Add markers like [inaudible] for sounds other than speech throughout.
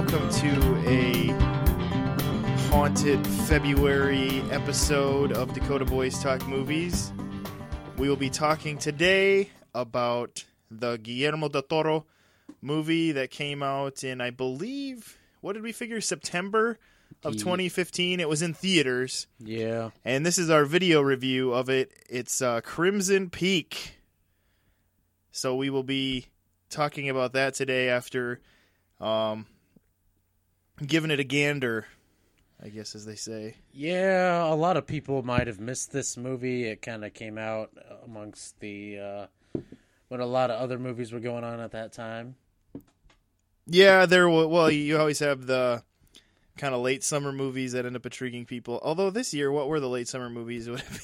Welcome to a haunted February episode of Dakota Boys Talk Movies. We will be talking today about the Guillermo del Toro movie that came out in, I believe, what did we figure? September of 2015. It was in theaters. Yeah. And this is our video review of it. It's uh, Crimson Peak. So we will be talking about that today after um, giving it a gander, I guess, as they say. Yeah, a lot of people might have missed this movie. It kind of came out amongst the uh when a lot of other movies were going on at that time. Yeah, there. wa- Well, you always have the kind of late summer movies that end up intriguing people. Although this year, what were the late summer movies? [laughs] It would have been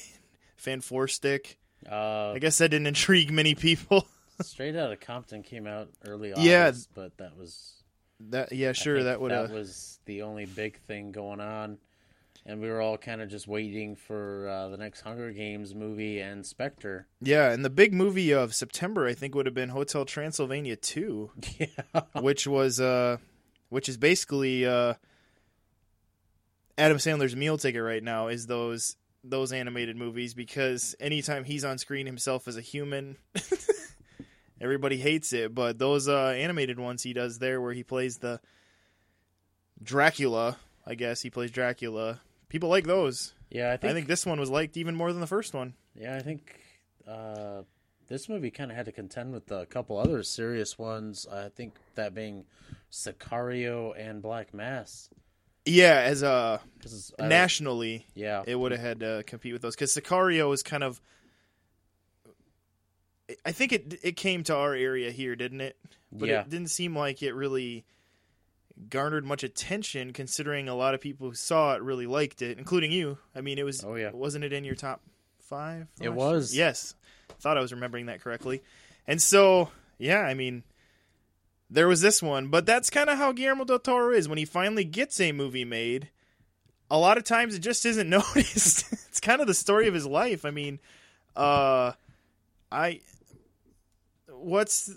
Fan Four Stick. Uh I guess that didn't intrigue many people. [laughs] Straight out of Compton came out early August, Yeah. but that was That yeah, sure, that would that was the only big thing going on. And we were all kind of just waiting for uh, the next Hunger Games movie and Spectre. Yeah, and the big movie of September, I think, would have been Hotel Transylvania Two. [laughs] Yeah. which was uh which is basically uh Adam Sandler's meal ticket right now is those those animated movies because anytime he's on screen himself as a human [laughs] everybody hates it but those uh animated ones he does there where he plays the Dracula I guess he plays Dracula people like those Yeah, I think, I think, this one was liked even more than the first one Yeah, I think uh, this movie kind of had to contend with a couple other serious ones. I think that being Sicario and Black Mass. yeah as uh uh, nationally yeah, it would have had to compete with those because Sicario is kind of. I think it it came to our area here, didn't it? But yeah, it didn't seem like it really garnered much attention, considering a lot of people who saw it really liked it, including you. I mean, it was. Oh, yeah. wasn't it in your top five? It was. year? Yes, thought I was remembering that correctly, and so yeah, I mean. There was this one, but that's kind of how Guillermo del Toro is. When he finally gets a movie made, a lot of times it just isn't [laughs] noticed. it's kind of the story of his life. I mean, uh, I what's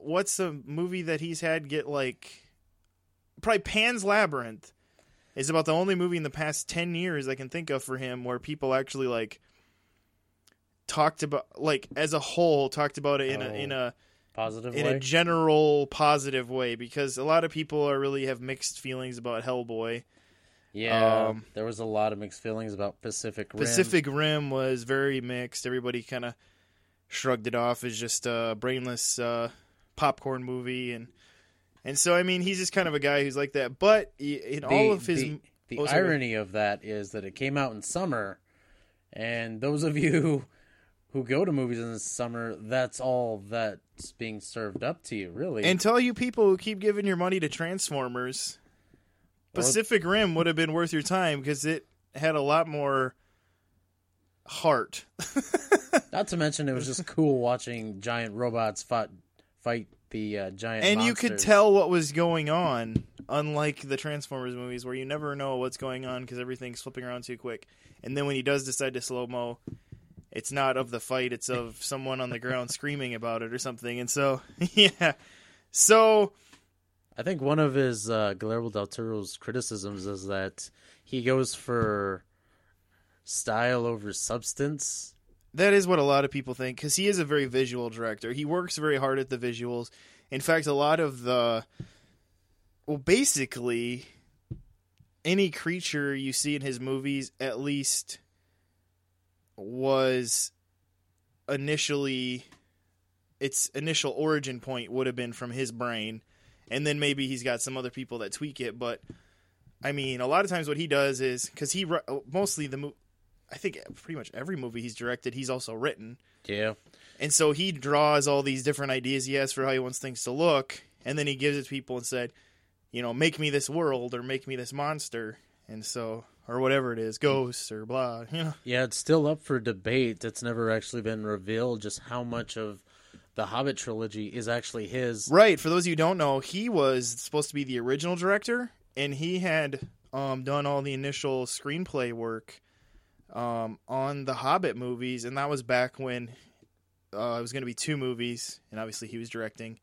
what's a movie that he's had get like probably Pan's Labyrinth is about the only movie in the past ten years I can think of for him where people actually like talked about like as a whole talked about it in a Oh. in a positive in way. a general positive way because a lot of people are really have mixed feelings about Hellboy. yeah, um, there was a lot of mixed feelings about Pacific Rim. Pacific Rim was very mixed. Everybody kind of shrugged it off as just a brainless uh, popcorn movie, and and so I mean he's just kind of a guy who's like that. But in The, all of his, the, the oh, irony of that is that it came out in summer, and those of you [laughs] who go to movies in the summer, that's all that's being served up to you, really. and tell you people who keep giving your money to Transformers, Pacific Rim would have been worth your time because it had a lot more heart. [laughs] Not to mention, it was just cool watching giant robots fight fight the uh, giant. and you could tell what was going on unlike the transformers movies where you never know what's going on because everything's flipping around too quick and then when he does decide to slow mo it's not of the fight it's of someone on the ground screaming about it or something and so [laughs] yeah so I think one of his uh, Guillermo del Toro's criticisms is that he goes for style over substance. that is what a lot of people think because he is a very visual director he works very hard at the visuals in fact a lot of the well basically any creature you see in his movies at least was initially its initial origin point would have been from his brain and then maybe he's got some other people that tweak it but i mean a lot of times what he does is because he mostly the i think pretty much every movie he's directed he's also written Yeah, and so he draws all these different ideas he has for how he wants things to look, and then he gives it to people and said, you know, make me this world or make me this monster, and so or whatever it is, ghosts or blah, you know. yeah, it's still up for debate. It's never actually been revealed just how much of the Hobbit trilogy is actually his. Right. For those of you who don't know, he was supposed to be the original director, and he had um, done all the initial screenplay work um, on the Hobbit movies, and that was back when uh, it was going to be two movies, and obviously he was directing.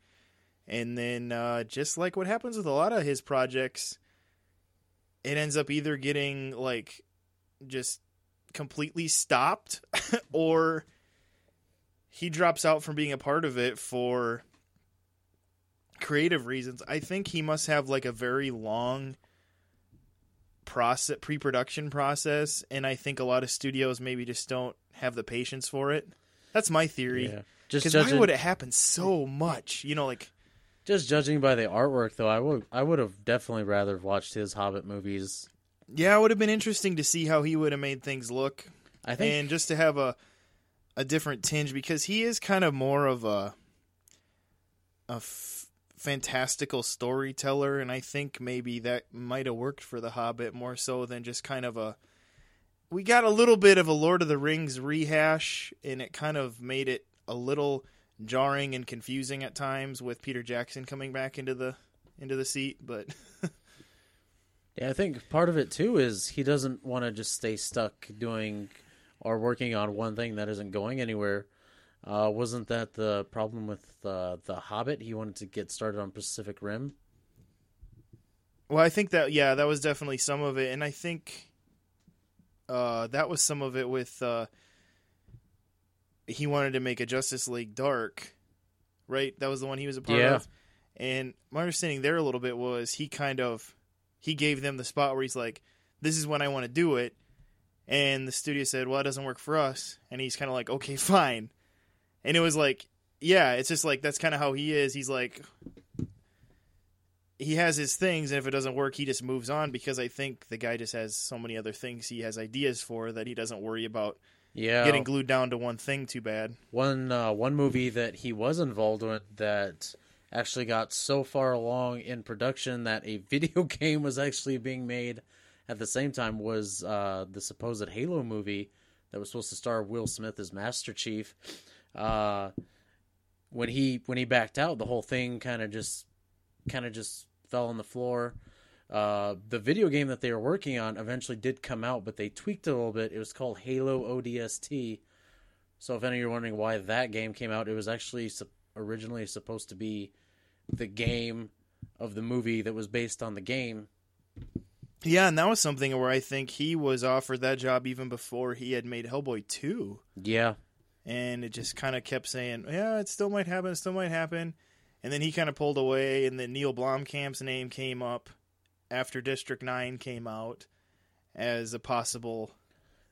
And then, uh, just like what happens with a lot of his projects, it ends up either getting like just completely stopped [laughs] or he drops out from being a part of it for creative reasons. I think he must have like a very long process pre-production process and I think a lot of studios maybe just don't have the patience for it. That's my theory. Yeah. Just Because why would it happen so much? You know, like just judging by the artwork, though, I would I would have definitely rather watched his Hobbit movies. yeah, it would have been interesting to see how he would have made things look. I think and just to have a a different tinge because he is kind of more of a a f- fantastical storyteller and I think maybe that might have worked for the Hobbit more so than just kind of a we got a little bit of a Lord of the Rings rehash and it kind of made it a little jarring and confusing at times with Peter Jackson coming back into the into the seat but [laughs] Yeah, I think part of it too is he doesn't want to just stay stuck doing or working on one thing that isn't going anywhere. Uh, wasn't that the problem with uh, the Hobbit? He wanted to get started on Pacific Rim. Well, I think that yeah, that was definitely some of it, and I think uh, that was some of it with uh, he wanted to make a Justice League Dark, right? That was the one he was a part Yeah. of. And my understanding there a little bit was he kind of he gave them the spot where he's like, "This is when I want to do it," and the studio said, "Well, it doesn't work for us," and he's kind of like, "Okay, [laughs] fine," and it was like, yeah, it's just like that's kind of how he is. He's like, he has his things, and if it doesn't work, he just moves on because I think the guy just has so many other things he has ideas for that he doesn't worry about Yeah, getting glued down to one thing too bad. one uh, one movie that he was involved with that actually got so far along in production that a [laughs] video game was actually being made at the same time was uh, the supposed Halo movie that was supposed to star Will Smith as Master Chief. Uh, when he when he backed out, the whole thing kind of just kind of just fell on the floor. Uh, the video game that they were working on eventually did come out, but they tweaked it a little bit. It was called Halo ODST. So if any of you are wondering why that game came out, it was actually sup- originally supposed to be the game of the movie that was based on the game. Yeah, and that was something where I think he was offered that job even before he had made Hellboy two, Yeah, and it just kind of kept saying, "Yeah, it still might happen, it still might happen," and then he kind of pulled away, and then Neil Blomkamp's name came up after District Nine came out as a possible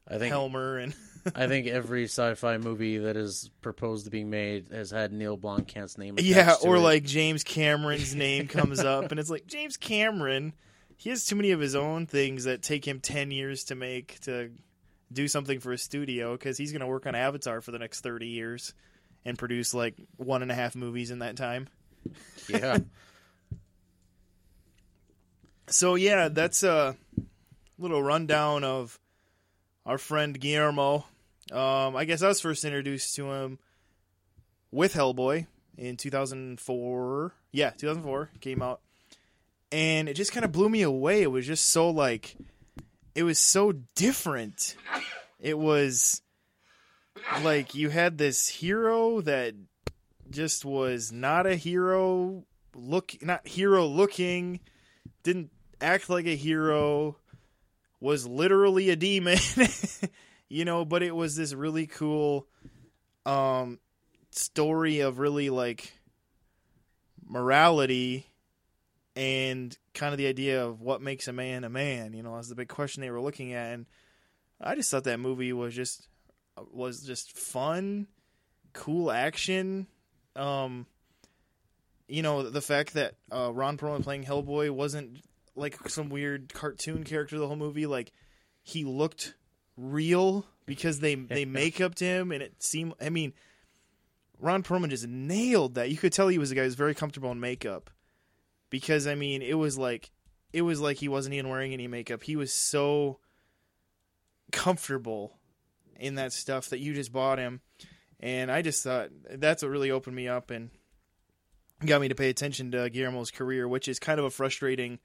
I think Helmer, and [laughs] I think every [laughs] sci-fi movie that is proposed to be made has had Neil Blomkamp's name. yeah, or like James Cameron's [laughs] name comes up, and it's like James Cameron. He has too many of his own things that take him ten years to make to do something for a studio because he's going to work on Avatar for the next thirty years and produce like one and a half movies in that time. yeah, [laughs] So yeah, that's a little rundown of our friend Guillermo. Um, I guess I was first introduced to him with Hellboy in 2004. Yeah, 2004 came out, and it just kind of blew me away. It was just so like, it was so different. It was like you had this hero that just was not a hero look not hero looking didn't act like a hero was literally a demon [laughs] you know but it was this really cool um story of really like morality and kind of the idea of what makes a man a man you know that's the big question they were looking at and i just thought that movie was just was just fun cool action um you know the fact that uh, Ron Perlman playing Hellboy wasn't like some weird cartoon character the whole movie. Like he looked real because they [laughs] they make up to him, and it seemed. I mean, Ron Perlman just nailed that. You could tell he was a guy who's very comfortable in makeup because I mean it was like it was like he wasn't even wearing any makeup. He was so comfortable in that stuff that you just bought him. And I just thought that's what really opened me up and got me to pay attention to Guillermo's career, which is kind of a frustrating.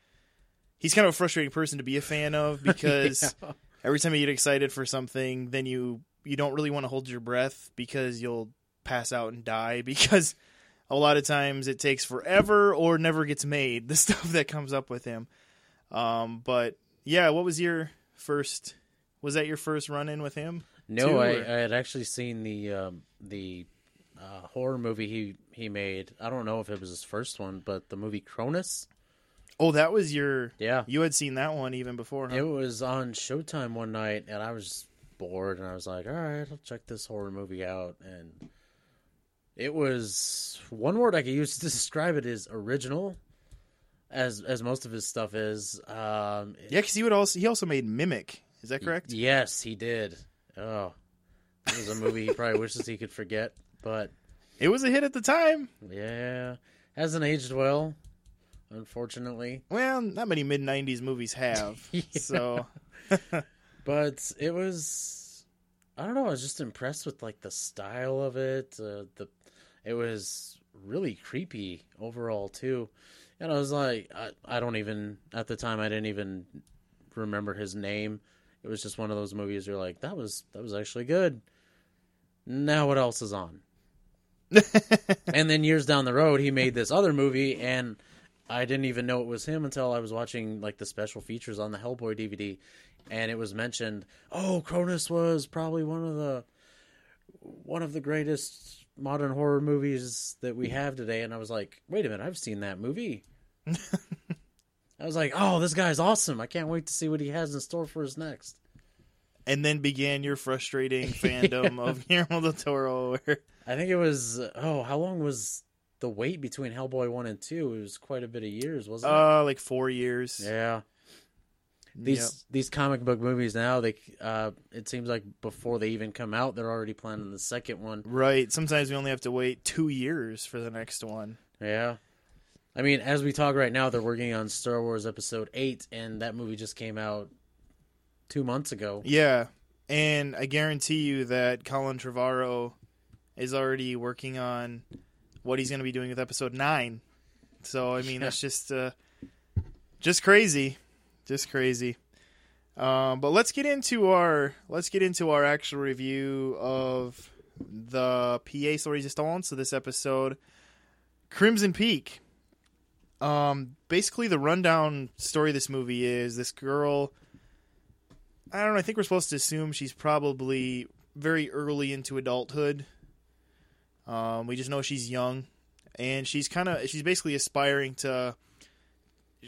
He's kind of a frustrating person to be a fan of [laughs] because Yeah. every time you get excited for something, then you you don't really want to hold your breath because you'll pass out and die [laughs] because a lot of times it takes forever or never gets made. [laughs] The stuff that comes up with him. Um, but yeah, what was your first? Was that your first run in with him? No, too, I, I had actually seen the um, the uh, horror movie he he made. I don't know if it was his first one, but the movie Cronos. Oh, that was your. Yeah, You had seen that one even before, huh? it was on Showtime one night, and I was bored, and I was like, "All right, I'll check this horror movie out." And it was one word I could use to [laughs] describe it is original, as as most of his stuff is. Um, yeah, because he would also he also made Mimic. Is that correct? Yes, he did. Oh, it was a movie he probably wishes he could forget, but It was a hit at the time. yeah, hasn't aged well, unfortunately. Well, not many mid '90s movies have. [laughs] Yeah. So [laughs] But it was, I don't know. I was just impressed with like the style of it. Uh, the it was really creepy overall too, and I was like, I, I don't even at the time I didn't even remember his name. It was just one of those movies. You're like, that was that was actually good. Now what else is on? [laughs] and then years down the road, he made this other movie, and I didn't even know it was him until I was watching like the special features on the Hellboy DVD, and it was mentioned. Oh, Cronos was probably one of the one of the greatest modern horror movies that we have today, and I was like, wait a minute, I've seen that movie. [laughs] I was like, oh, this guy's awesome! I can't wait to see what he has in store for his next. and then began your frustrating fandom [laughs] of Guillermo del Toro. I think it was oh, how long was the wait between Hellboy one and two? It was quite a bit of years, wasn't it? uh, like four years. Yeah. These Yep. these comic book movies now, they uh, it seems like before they even come out, they're already planning the second one. Right. Sometimes we only have to wait two years for the next one. Yeah. I mean, as we talk right now, they're working on Star Wars Episode Eight, and that movie just came out two months ago. Yeah. And I guarantee you that Colin Trevorrow is already working on what he's going to be doing with episode 9. So, I mean, Yeah. that's just uh just crazy. Just crazy. Um, but let's get into our let's get into our actual review of the PA stories installments So this episode Crimson Peak. Um, basically, the rundown story of this movie is this girl. I don't know. I think we're supposed to assume she's probably very early into adulthood. Um, we just know she's young, and she's kind of she's basically aspiring to.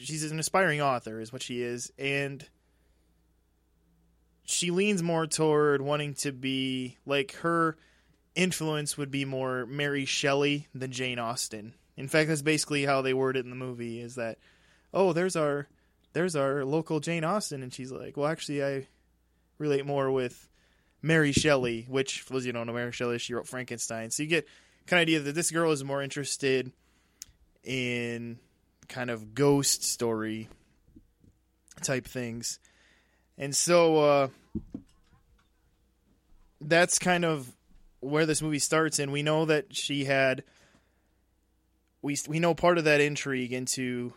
She's an aspiring author, is what she is, and she leans more toward wanting to be like her influence would be more Mary Shelley than Jane Austen. In fact, that's basically how they word it in the movie. Is that, oh, there's our, there's our local Jane Austen, and she's like, well, actually, I relate more with Mary Shelley, which, for those you don't know, Mary Shelley, she wrote Frankenstein. So you get kind of idea that this girl is more interested in kind of ghost story type things. And so uh, that's kind of where this movie starts and we know that she had we we know part of that intrigue into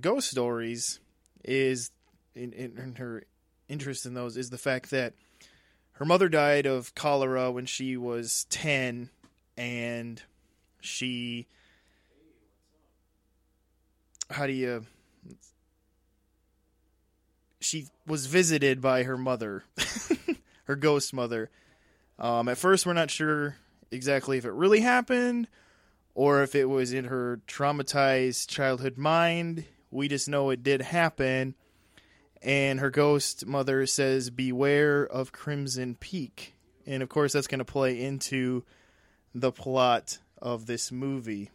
ghost stories is in, in, in her interest in those is the fact that her mother died of cholera when she was 10 and she how do you she was visited by her mother [laughs] her ghost mother. Um, at first we're not sure exactly if it really happened or if it was in her traumatized childhood mind. We just know it did happen. And her ghost mother says beware of crimson peak. And of course that's going to play into the plot of this movie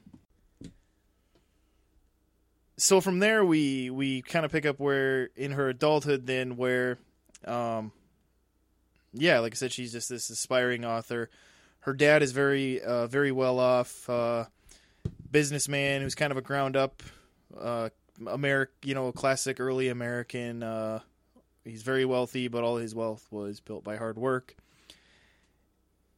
so from there we we kind of pick up where in her adulthood then where um yeah like i said she's just this aspiring author her dad is very uh very well off uh businessman who's kind of a ground up uh american you know classic early american uh he's very wealthy but all his wealth was built by hard work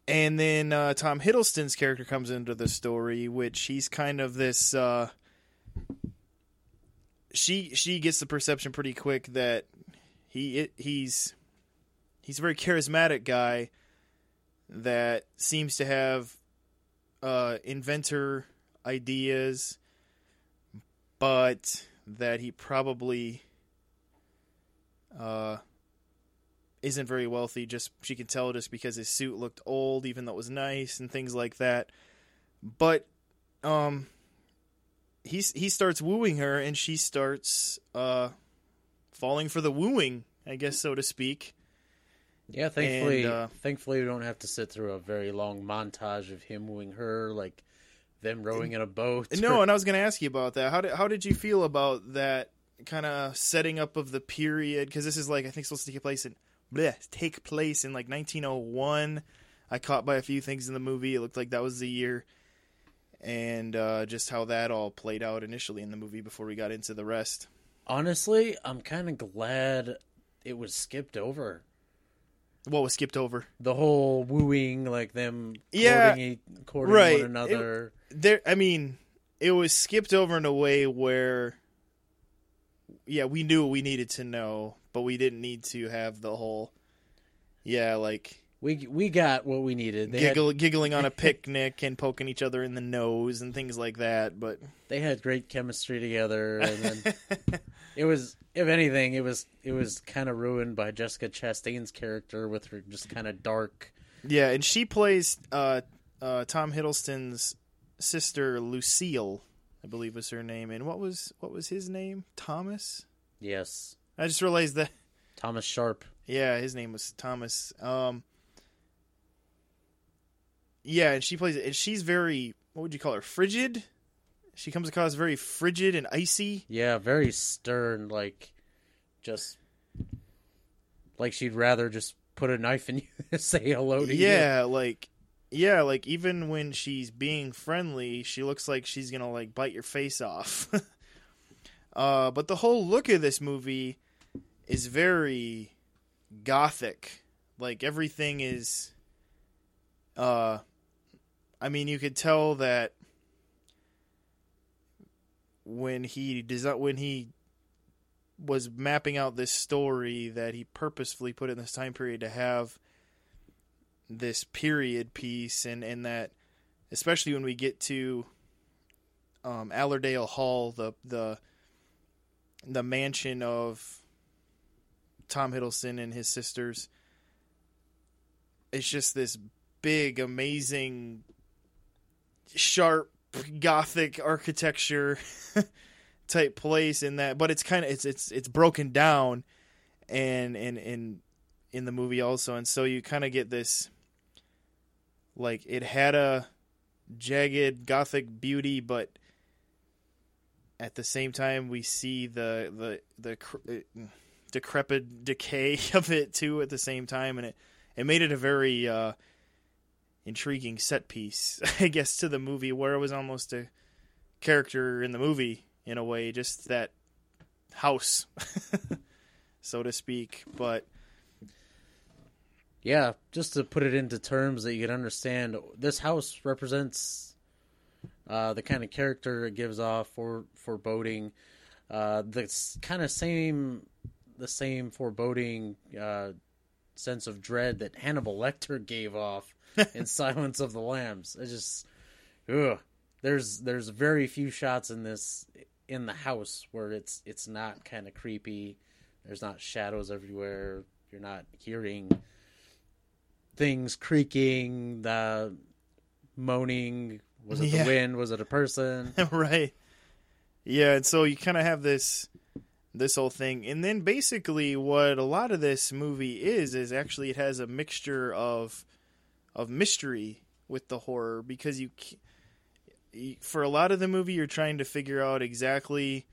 and then uh, Tom Hiddleston's character comes into the story, which he's kind of this. Uh, she she gets the perception pretty quick that he it, he's he's a very charismatic guy that seems to have uh, inventor ideas, but that he probably uh, isn't very wealthy. Just she can tell just because his suit looked old, even though it was nice and things like that. But um, he he starts wooing her, and she starts uh, falling for the wooing, I guess so to speak. Yeah, thankfully, And, uh, thankfully we don't have to sit through a very long montage of him wooing her, like them rowing in a boat. No, [laughs] and I was going to ask you about that. How did how did you feel about that kind of setting up of the period? Because this is like I think supposed to take place in bleh, take place in like 1901. I caught by a few things in the movie. It looked like that was the year, and uh, just how that all played out initially in the movie before we got into the rest. Honestly, I'm kind of glad it was skipped over. What was skipped over? The whole wooing, like them Yeah, courting, courting right. one another. There, I mean, it was skipped over in a way where, yeah, we knew what we needed to know, but we didn't need to have the whole, yeah, like we we got what we needed. They had, giggling on a picnic and poking each other in the nose and things like that. But they had great chemistry together, and then [laughs] it was, if anything, it was it was kind of ruined by Jessica Chastain's character with her just kind of dark. yeah, and she plays uh, uh, Tom Hiddleston's sister Lucille, I believe was her name. And what was what was his name? Thomas. Yes, I just realized that. Thomas Sharpe. Yeah, his name was Thomas. Um, yeah, and she plays, it, and she's very, what would you call her? Frigid. She comes across very frigid and icy. Yeah, very stern, like just like she'd rather just put a knife in you [laughs] and say hello to you. Yeah, like, yeah, like even when she's being friendly, she looks like she's gonna like bite your face off. [laughs] uh, but the whole look of this movie is very gothic. Like everything is, uh, I mean, you could tell that when he desi- when he was mapping out this story that he purposefully put in this time period to have this period piece and and that especially when we get to um Allerdale Hall the the the mansion of Tom Hiddleston and his sisters it's just this big amazing sharp gothic architecture [laughs] type place in that but it's kind of it's it's it's broken down and and and in the movie also and so you kind of get this like it had a jagged gothic beauty but at the same time we see the the the cr- uh, decrepit decay [laughs] of it too at the same time and it it made it a very uh intriguing set piece [laughs] i guess to the movie where it was almost a character in the movie in a way just that house [laughs] so to speak but Yeah, just to put it into terms that you can understand, this house represents uh, the kind of character it gives off for foreboding. Uh, the kind of same, the same foreboding uh, sense of dread that Hannibal Lecter gave off [laughs] in Silence of the Lambs. It's just, ugh. There's there's very few shots in this in the house where it's it's not kind of creepy. There's not shadows everywhere. You're not hearing things creaking, the moaning. Was it Yeah. the wind? Was it a person? [laughs] right. Yeah, and so you kind of have this this whole thing, and then basically what a lot of this movie is is actually it has a mixture of of mystery with the horror because you for a lot of the movie you're trying to figure out exactly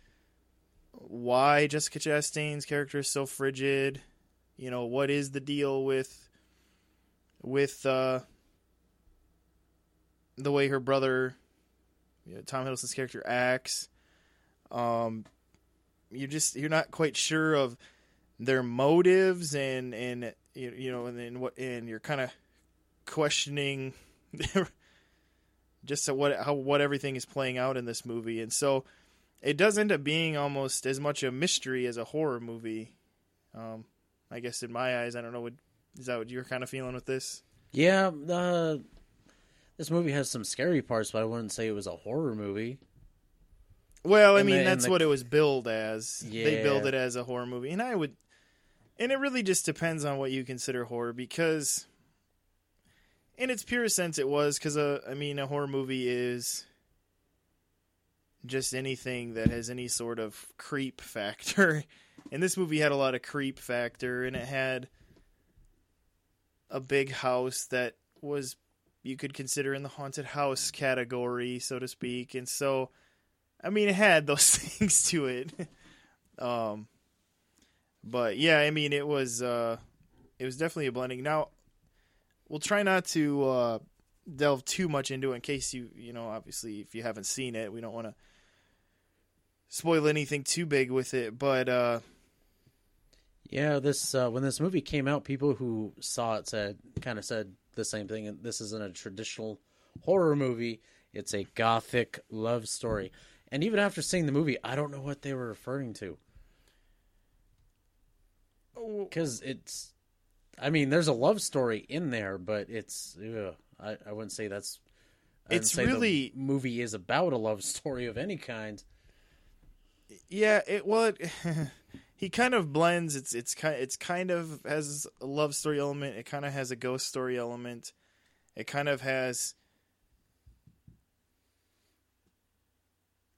why Jessica Chastain's character is so frigid. You know, what is the deal with with uh the way her brother you know, Tom Hiddleston's character acts. Um, you're just you're not quite sure of their motives and and you you know and then what and you're kind of questioning [laughs] just what how what everything is playing out in this movie, and so it does end up being almost as much a mystery as a horror movie. Um, I guess in my eyes, I don't know what is that what you're kind of feeling with this? Yeah, uh, this movie has some scary parts, but I wouldn't say it was a horror movie. Well, I And mean, the- that's the- what it was billed as. They billed it as a horror movie, and I would, and it really just depends on what you consider horror because, in its purest sense, it was because uh, I mean, a horror movie is just anything that has any sort of creep factor, [laughs] and this movie had a lot of creep factor, and it had a big house that was you could consider in the haunted house category, so to speak, and so. I mean, it had those [laughs] things to it. [laughs] um, but yeah, I mean, it was uh, it was definitely a blending. Now, we'll try not to uh, delve too much into it in case you you know obviously if you haven't seen it, we don't want to spoil anything too big with it. But uh, Yeah, this uh, when this movie came out, people who saw it said kind of said the same thing. And this isn't a traditional horror movie; it's a gothic love story. And even after seeing the movie, I don't know what they were referring to because it's. I mean, there's a love story in there, but it's. Ugh, I I wouldn't say that's. I it's say the really- movie is about a love [laughs] story of any kind. yeah, it well, it, [laughs] he kind of blends. It's it's kind it's kind of has a love story element. It kind of has a ghost story element. It kind of has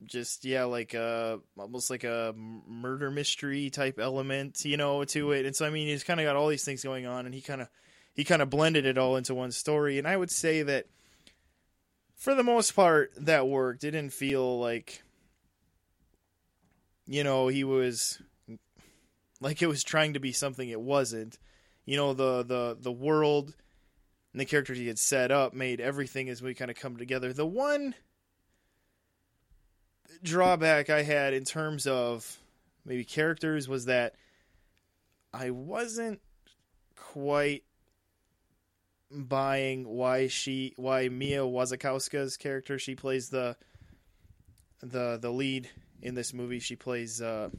just yeah, like a almost like a murder mystery type element, you know, to it. And so I mean, he's kind of got all these things going on, and he kind of he kind of blended it all into one story. And I would say that for the most part, that worked. It didn't feel like you know he was like it was trying to be something it wasn't. You know the the the world and the characters he had set up made everything as we kind of come together. The one drawback I had in terms of maybe characters was that I wasn't quite buying why she why Mia Wasikowska's character she plays the the the lead in this movie. She plays uh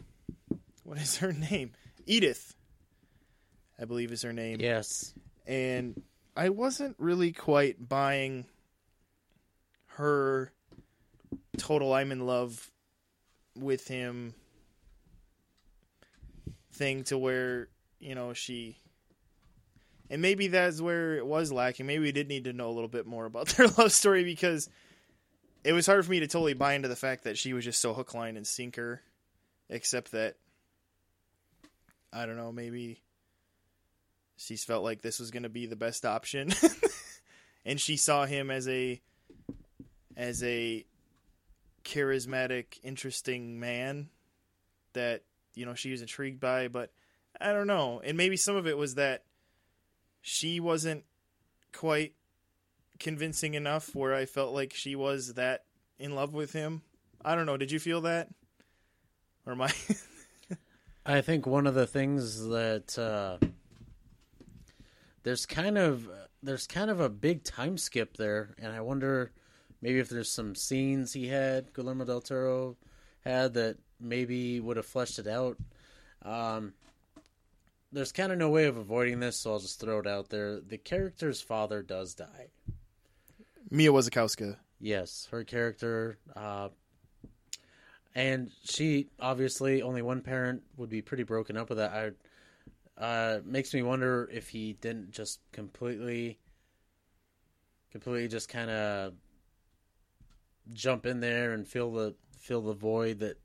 what is her name? Edith I believe is her name. Yes, and I wasn't really quite buying her total I'm in love with him thing to where, you know, she and maybe that's where it was lacking. Maybe we did need to know a little bit more about [laughs] their love story because it was hard for me to totally buy into the fact that she was just so hook, line, and sinker. Except that I don't know, maybe she's felt like this was going to be the best option, [laughs] and she saw him as a as a charismatic, interesting man that you know she was intrigued by. But I don't know, and maybe some of it was that she wasn't quite convincing enough where I felt like she was that in love with him. I don't know. Did you feel that? Or am I? [laughs] I think one of the things that uh, there's kind of there's kind of a big time skip there, and I wonder maybe if there's some scenes he had Guillermo del Toro had that maybe would have fleshed it out. Um, there's kind of no way of avoiding this, so I'll just throw it out there. The character's father does die. Mia Wasikowska. Yes, her character, uh, and she obviously only one parent would be pretty broken up with that. I uh, makes me wonder if he didn't just completely, completely just kind of jump in there and fill the fill the void that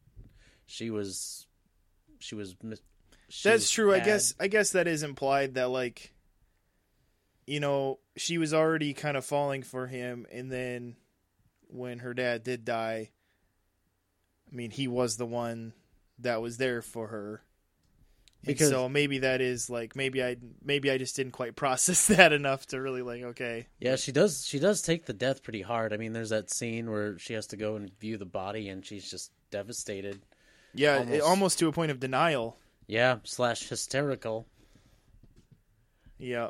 she was, she was. mis- she That's was true. I guess I guess that is implied that like you know, she was already kind of falling for him and then when her dad did die, I mean, he was the one that was there for her. And so maybe that is like maybe I maybe I just didn't quite [laughs] process that enough to really like okay. Yeah, she does. She does take the death pretty hard. I mean, there's that scene where she has to go and view the body, and she's just devastated. Yeah, Almost. almost, almost to a point of denial. Yeah, slash hysterical. Yeah.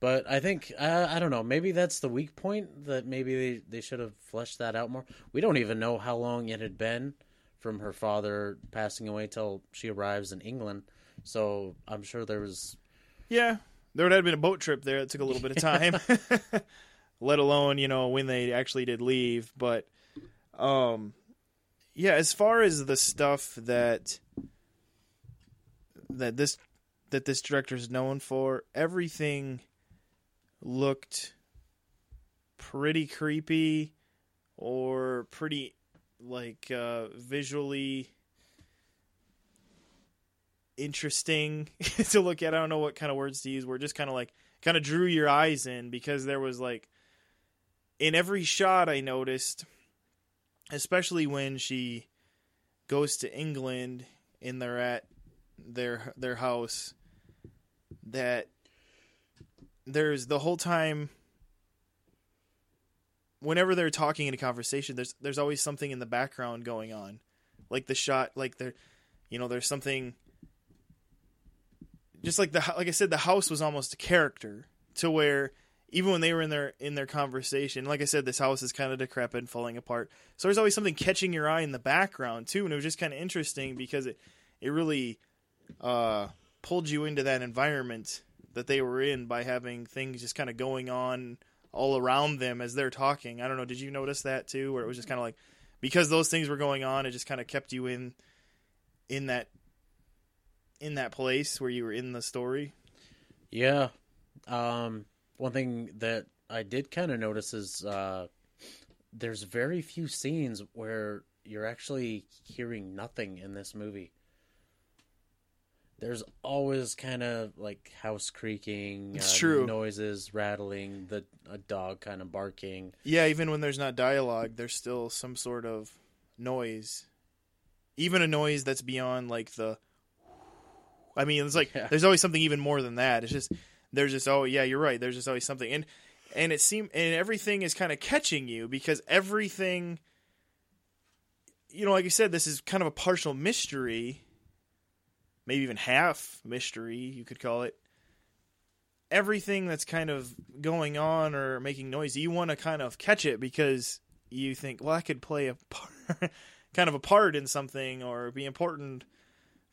But I think uh, I don't know. Maybe that's the weak point. That maybe they, they should have fleshed that out more. We don't even know how long it had been from her father passing away till she arrives in England. So I'm sure there was Yeah, there would have been a boat trip there. It took a little bit of time. [laughs] let alone you know when they actually did leave. But um, yeah, as far as the stuff that that this that this director is known for, everything looked pretty creepy or pretty like uh, visually interesting [laughs] to look at. I don't know what kind of words to use. We're just kind of like kind of drew your eyes in because there was like in every shot I noticed, especially when she goes to England and they're at their their house, that there's the whole time whenever they're talking in a conversation there's there's always something in the background going on like the shot like there you know there's something just like the like I said the house was almost a character to where even when they were in their in their conversation like I said this house is kind of decrepit and falling apart so there's always something catching your eye in the background too and it was just kind of interesting because it it really uh pulled you into that environment that they were in by having things just kind of going on all around them as they're talking. I don't know. Did you notice that too, where it was just kind of like because those things were going on, it just kind of kept you in in that in that place where you were in the story. Yeah. Um, one thing that I did kind of notice is uh, there's very few scenes where you're actually hearing nothing in this movie. There's always kind of like house creaking, It's uh, true. noises rattling, the a dog kind of barking. Yeah, even when there's not dialogue, there's still some sort of noise. Even a noise that's beyond like the I mean, it's like Yeah. there's always something even more than that. It's just there's just oh yeah, you're right. There's just always something. And and it seemed and everything is kind of catching you because everything you know, like you said, this is kind of a partial mystery. Maybe even half mystery, you could call it everything that's kind of going on or making noise, you want to kind of catch it because you think, well, I could play a [laughs] part, kind of a part in something or be important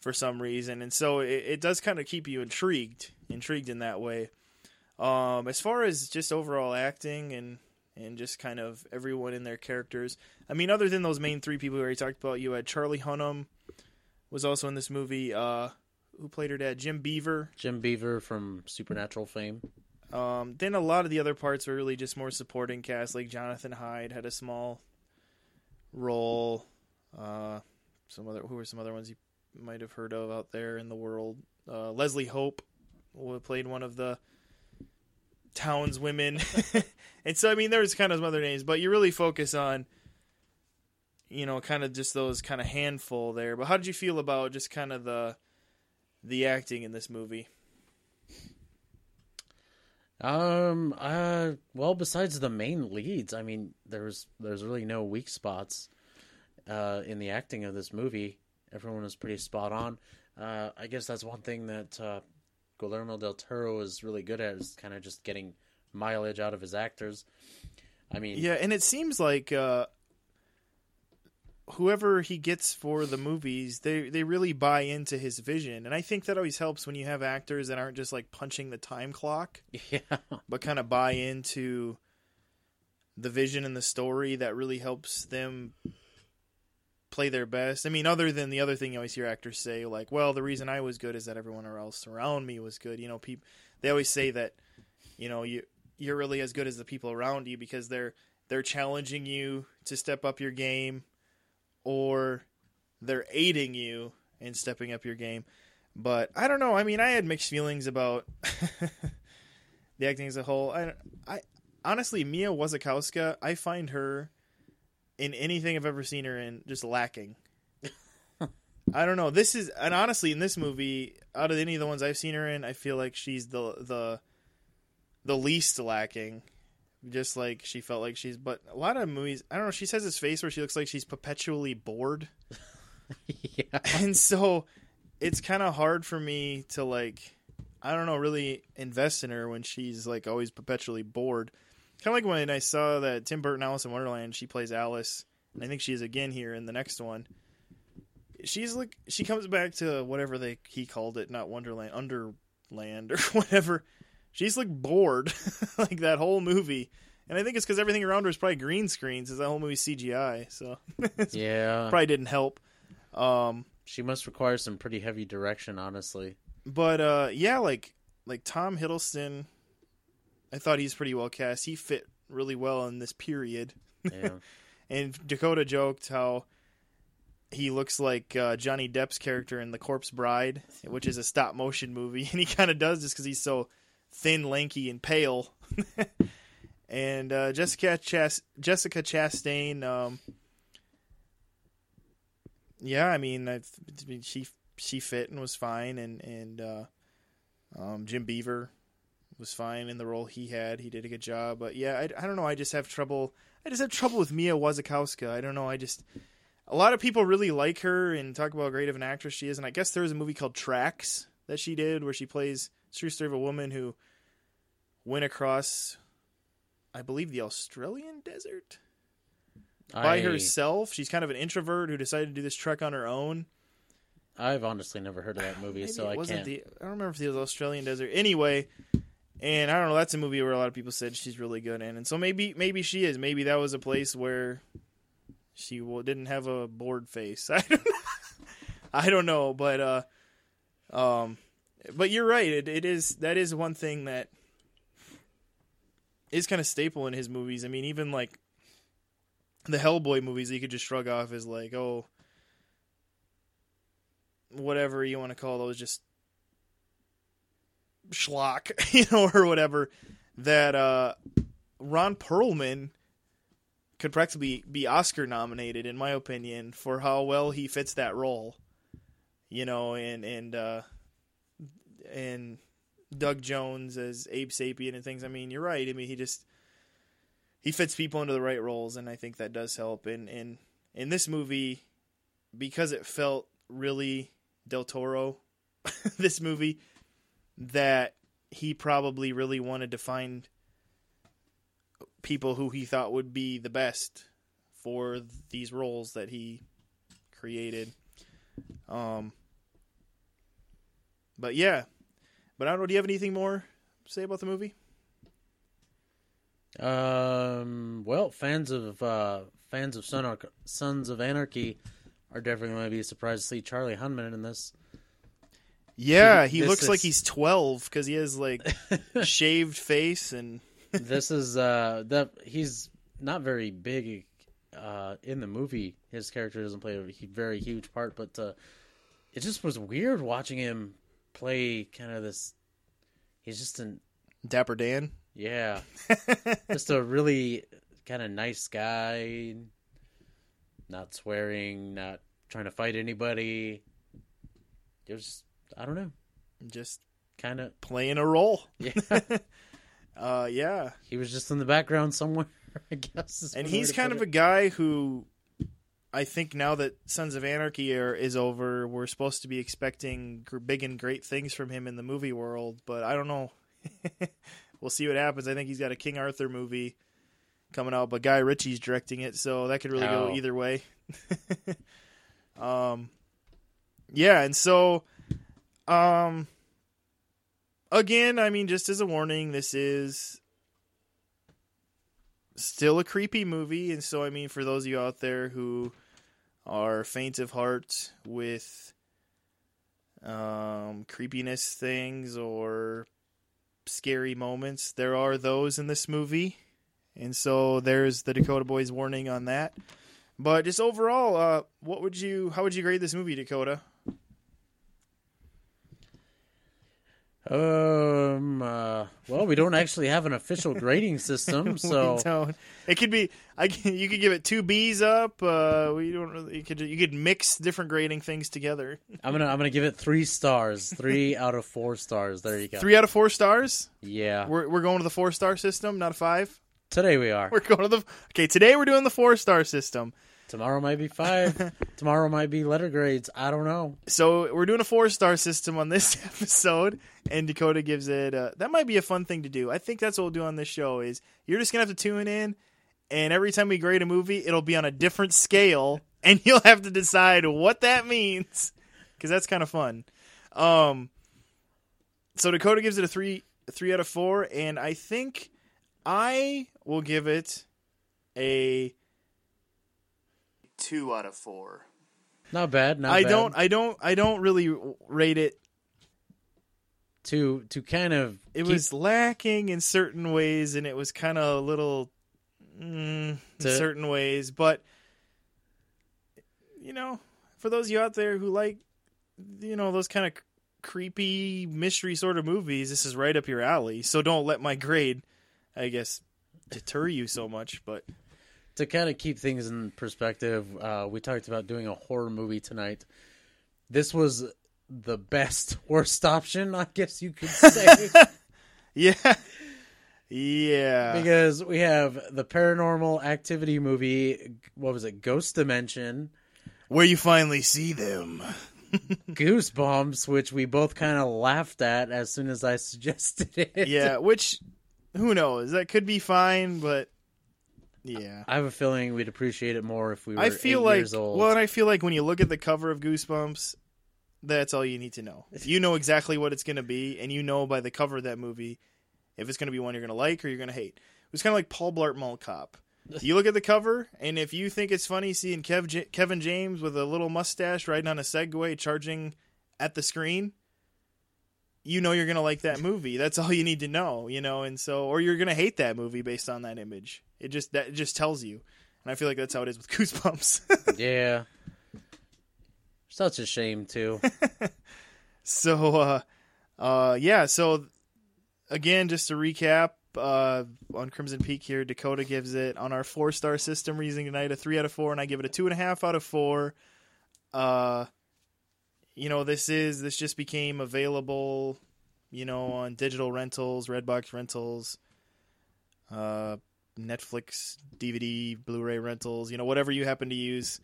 for some reason, and so it, it does kind of keep you intrigued, intrigued in that way. Um, as far as just overall acting and and just kind of everyone in their characters, I mean, other than those main three people we already talked about, you had Charlie Hunnam was also in this movie. Uh, who played her dad? Jim Beaver. Jim Beaver from Supernatural fame. Um, then a lot of the other parts were really just more supporting cast, like Jonathan Hyde had a small role. Uh, some other who were some other ones you might have heard of out there in the world. Uh, Leslie Hope played one of the town's women, [laughs] and so I mean there was kind of some other names, but you really focus on you know kind of just those kind of handful there. But how did you feel about just kind of the the acting in this movie? Um. Uh. Well, besides the main leads, I mean, there's there's really no weak spots, uh, in the acting of this movie. Everyone was pretty spot on. Uh, I guess that's one thing that uh, Guillermo del Toro is really good at is kind of just getting mileage out of his actors. I mean, Yeah, and it seems like uh, whoever he gets for the movies, they they really buy into his vision, and I think that always helps when you have actors that aren't just like punching the time clock, [laughs] yeah, but kind of buy into the vision and the story. That really helps them play their best. I mean, other than the other thing you always hear actors say, like, "Well, the reason I was good is that everyone else around me was good." You know, people they always say that, you know, you you're really as good as the people around you because they're they're challenging you to step up your game, or they're aiding you in stepping up your game. But I don't know. I mean, I had mixed feelings about [laughs] the acting as a whole. I, I honestly, Mia Wasikowska, I find her in anything I've ever seen her in just lacking. [laughs] I don't know. This is and honestly, in this movie, out of any of the ones I've seen her in, I feel like she's the the the least lacking. Just like she felt like she's, but a lot of movies, I don't know. She has this face where she looks like she's perpetually bored, yeah. [laughs] [laughs] and so it's kind of hard for me to like, I don't know, really invest in her when she's like always perpetually bored. Kind of like when I saw that Tim Burton Alice in Wonderland, she plays Alice, and I think she is again here in the next one. She's like she comes back to whatever they he called it, not Wonderland, Underland or [laughs] whatever. She's like bored [laughs] like that whole movie, and I think it's because everything around her is probably green screens. Because that whole movie CGI, so [laughs] Yeah, probably didn't help. Um, she must require some pretty heavy direction, honestly. but uh, yeah, like like Tom Hiddleston, I thought he's pretty well cast. He fit really well in this period. Yeah, [laughs] And Dakota joked how he looks like uh, Johnny Depp's character in The Corpse Bride, which is a stop motion movie, [laughs] and he kind of does this because he's so thin, lanky, and pale. [laughs] and uh, Jessica Chas- Jessica Chastain, um, yeah, I mean, I mean, she she fit and was fine, and and uh, um, Jim Beaver was fine in the role he had. He did a good job, but yeah, I, I don't know. I just have trouble. I just have trouble with Mia Wasikowska. I don't know. I just a lot of people really like her and talk about how great of an actress she is. And I guess there was a movie called Tracks that she did where she plays true story of a woman who went across, I believe, the Australian desert by I, herself. She's kind of an introvert who decided to do this trek on her own. I've honestly never heard of that [sighs] movie, so I can't. the. I don't remember if it was Australian desert. Anyway, and I don't know. That's a movie where a lot of people said she's really good in, and so maybe maybe she is. Maybe that was a place where she didn't have a bored face. [laughs] I don't. I don't know, but uh, um, but you're right. It it is that is one thing that is kind of staple in his movies. I mean, even like the Hellboy movies, you could just shrug off as like, oh, whatever you want to call those, just schlock, [laughs] you know, or whatever. That uh, Ron Perlman could practically be Oscar nominated, in my opinion, for how well he fits that role. You know, and and uh, and Doug Jones as Abe Sapien and things. I mean, you're right. I mean, he just he fits people into the right roles, and I think that does help. And and in this movie, because it felt really Del Toro, [laughs] this movie, that he probably really wanted to find people who he thought would be the best for these roles that he created. Um, but yeah, but I don't know. Do you have anything more to say about the movie? Um. Well, fans of uh, fans of Sonar Sons of Anarchy are definitely going to be surprised to see Charlie Hunnam in this. Yeah, he This looks like he's twelve because he has like [laughs] shaved face and [laughs] this is uh that he's not very big uh in the movie. His character doesn't play a very huge part, but uh, it just was weird watching him play kind of this. He's just an Dapper Dan. yeah, [laughs] just a really kind of nice guy, not swearing, not trying to fight anybody. It was I don't know, Just kind of playing a role. yeah. [laughs] Uh, yeah, he was just in the background somewhere. [laughs] I guess, and he's kind of a guy who I think now that Sons of Anarchy are, is over, we're supposed to be expecting gr- big and great things from him in the movie world. But I don't know. [laughs] we'll see what happens. I think he's got a King Arthur movie coming out, but Guy Ritchie's directing it, so that could really go Oh. either way. um, yeah, and so, um, again, I mean, just as a warning, this is still a creepy movie, and so I mean, for those of you out there who are faint of heart with um, creepiness things or scary moments, there are those in this movie, and so there's the Dakota Boys warning on that. But just overall, uh, what would you? How would you grade this movie, Dakota? Um. Uh, well, we don't actually have an official grading system, [laughs] so we don't. It could be. I can, you could give it two B's up. Uh, we don't really. You could you could mix different grading things together. I'm gonna I'm gonna give it three stars, three [laughs] out of four stars. There you go. Three out of four stars. Yeah. We're we're going to the four star system, not a five. Today we are. We're going to the. Okay, today we're doing the four star system. Tomorrow might be five. [laughs] Tomorrow might be letter grades. I don't know. So we're doing a four star system on this [laughs] episode, and Dakota gives it. Uh, that might be a fun thing to do. I think that's what we'll do on this show. Is you're just gonna have to tune in, and every time we grade a movie, it'll be on a different scale, and [laughs] you'll have to decide what that means, because that's kind of fun. Um, so Dakota gives it a three, a three out of four, and I think I will give it a two out of four. Not bad. Not I bad. don't. I don't. I don't really rate it. to to kind of It keep- was lacking in certain ways, and it was kind of a little mm, in certain ways. But you know, for those of you out there who like, you know, those kind of creepy mystery sort of movies, this is right up your alley. So don't let my grade, I guess, deter you so much. But to kind of keep things in perspective, uh, we talked about doing a horror movie tonight. This was the best [laughs] worst option, I guess you could [laughs] say, yeah, yeah, because we have the Paranormal Activity movie. What was it? Ghost Dimension, where you finally see them. [laughs] Goosebumps, which we both kind of laughed at as soon as I suggested it. yeah, which who knows? That could be fine, but yeah. I have a feeling we'd appreciate it more if we were I feel eight like years old. well, and I feel like when you look at the cover of Goosebumps, that's all you need to know. If you know exactly what it's going to be, and you know by the cover of that movie if it's going to be one you're going to like or you're going to hate. It was kind of like Paul Blart Mall Cop. [laughs] You look at the cover, and if you think it's funny seeing Kev J- Kevin James with a little mustache riding on a Segway charging at the screen, you know you're going to like that movie. That's all you need to know, you know, and so or you're going to hate that movie based on that image. It just that it just tells you. And I feel like that's how it is with [laughs] Goosebumps. yeah. [laughs] Such a shame too. [laughs] So, uh, uh, yeah. So, again, just to recap, uh, on Crimson Peak here, Dakota gives it on our four star system. We're using tonight a three out of four, and I give it a two and a half out of four. Uh, you know, this is this just became available, you know, on digital rentals, Redbox rentals, uh, Netflix, DVD, Blu-ray rentals. You know, whatever you happen to use.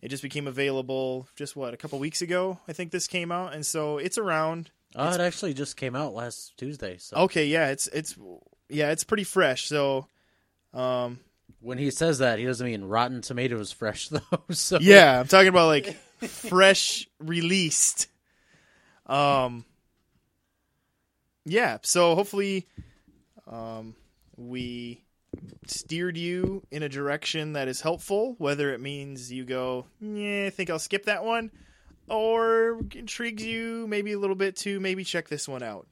It just became available just what a couple weeks ago. I think this came out, and so it's around. Oh, it actually just came out last Tuesday. So Okay, yeah, it's it's yeah, it's pretty fresh. So, um, when he says that, he doesn't mean Rotten Tomatoes fresh [laughs] though. So yeah, I'm talking about like fresh released. Um, yeah, so hopefully, um, we steered you in a direction that is helpful. Whether it means you go, yeah, I think I'll skip that one, or intrigues you maybe a little bit to maybe check this one out.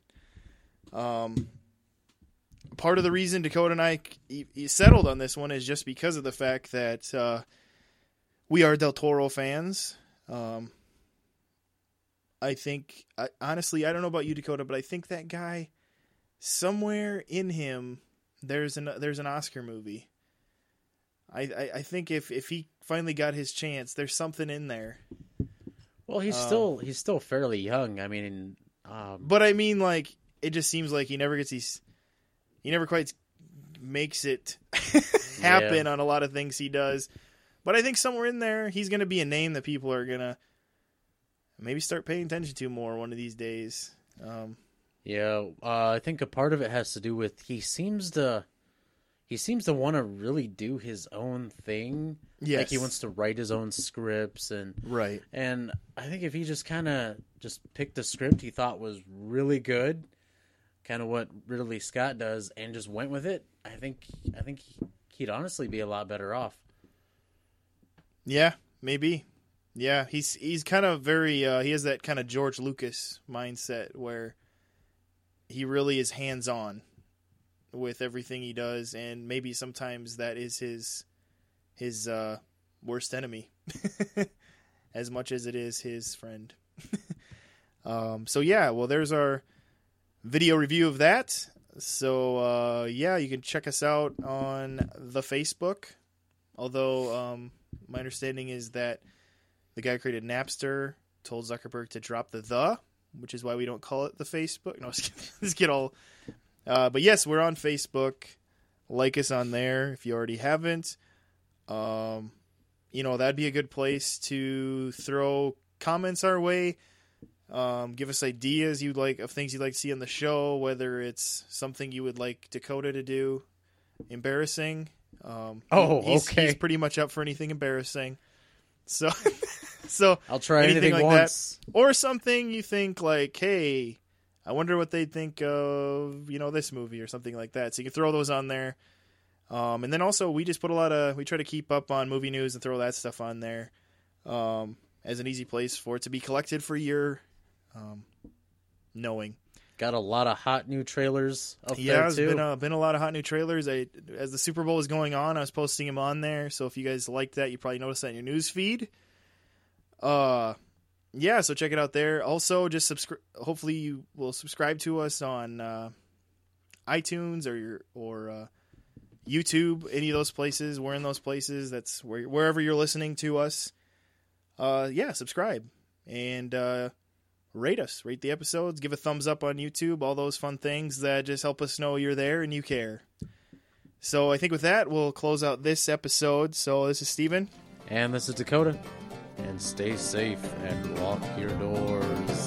Um, part of the reason Dakota and I settled on this one is just because of the fact that uh, we are Del Toro fans. Um, I think, I, honestly, I don't know about you, Dakota, but I think that guy, somewhere in him, there's an there's an Oscar movie. I, I, I think if, if he finally got his chance, there's something in there. Well, he's Um, still he's still fairly young. I mean, um, But I mean, like, it just seems like he never gets these. He never quite makes it [laughs] happen on a lot of things he does. But I think somewhere in there, he's going to be a name that people are going to maybe start paying attention to more one of these days. Um, yeah, uh, I think a part of it has to do with he seems to he seems to want to really do his own thing. yes. Like he wants to write his own scripts and Right. and I think if he just kind of just picked a script he thought was really good, kind of what Ridley Scott does, and just went with it, I think I think he'd honestly be a lot better off. Yeah, maybe. Yeah, he's he's kind of very uh, he has that kind of George Lucas mindset where he really is hands on with everything he does, and maybe sometimes that is his his uh, worst enemy, [laughs] as much as it is his friend. [laughs] um, so yeah, well, there's our video review of that. So uh, yeah, you can check us out on the Facebook. Although um, my understanding is that the guy created Napster told Zuckerberg to drop the the, which is why we don't call it the Facebook. [laughs] No, let's [laughs] get all. Uh, but yes, we're on Facebook. Like us on there if you already haven't. Um, you know that'd be a good place to throw comments our way. Um, give us ideas you'd like of things you'd like to see on the show, whether it's something you would like Dakota to do, embarrassing. Um, Oh, he's, okay. He's pretty much up for anything embarrassing. So, [laughs] so I'll try Anything anything, like that? or something you think like, hey, I wonder what they'd think of you know this movie or something like that. So you can throw those on there. Um, and then also we just put a lot of we try to keep up on movie news and throw that stuff on there um, as an easy place for it to be collected for your um, knowing. Got a lot of hot new trailers up Yeah, there there's too. been a, been a lot of hot new trailers. I as the Super Bowl was going on, I was posting them on there. So if you guys liked that, you probably noticed that in your news feed. Uh, yeah, so check it out there. Also, just subscribe. Hopefully, you will subscribe to us on uh, iTunes or your or uh, YouTube. Any of those places, we're in those places. That's where wherever you're listening to us. Uh, yeah, subscribe and uh, rate us. Rate the episodes. Give a thumbs up on YouTube. All those fun things that just help us know you're there and you care. So I think with that, we'll close out this episode. So this is Steven. And this is Dakota. And stay safe and lock your doors.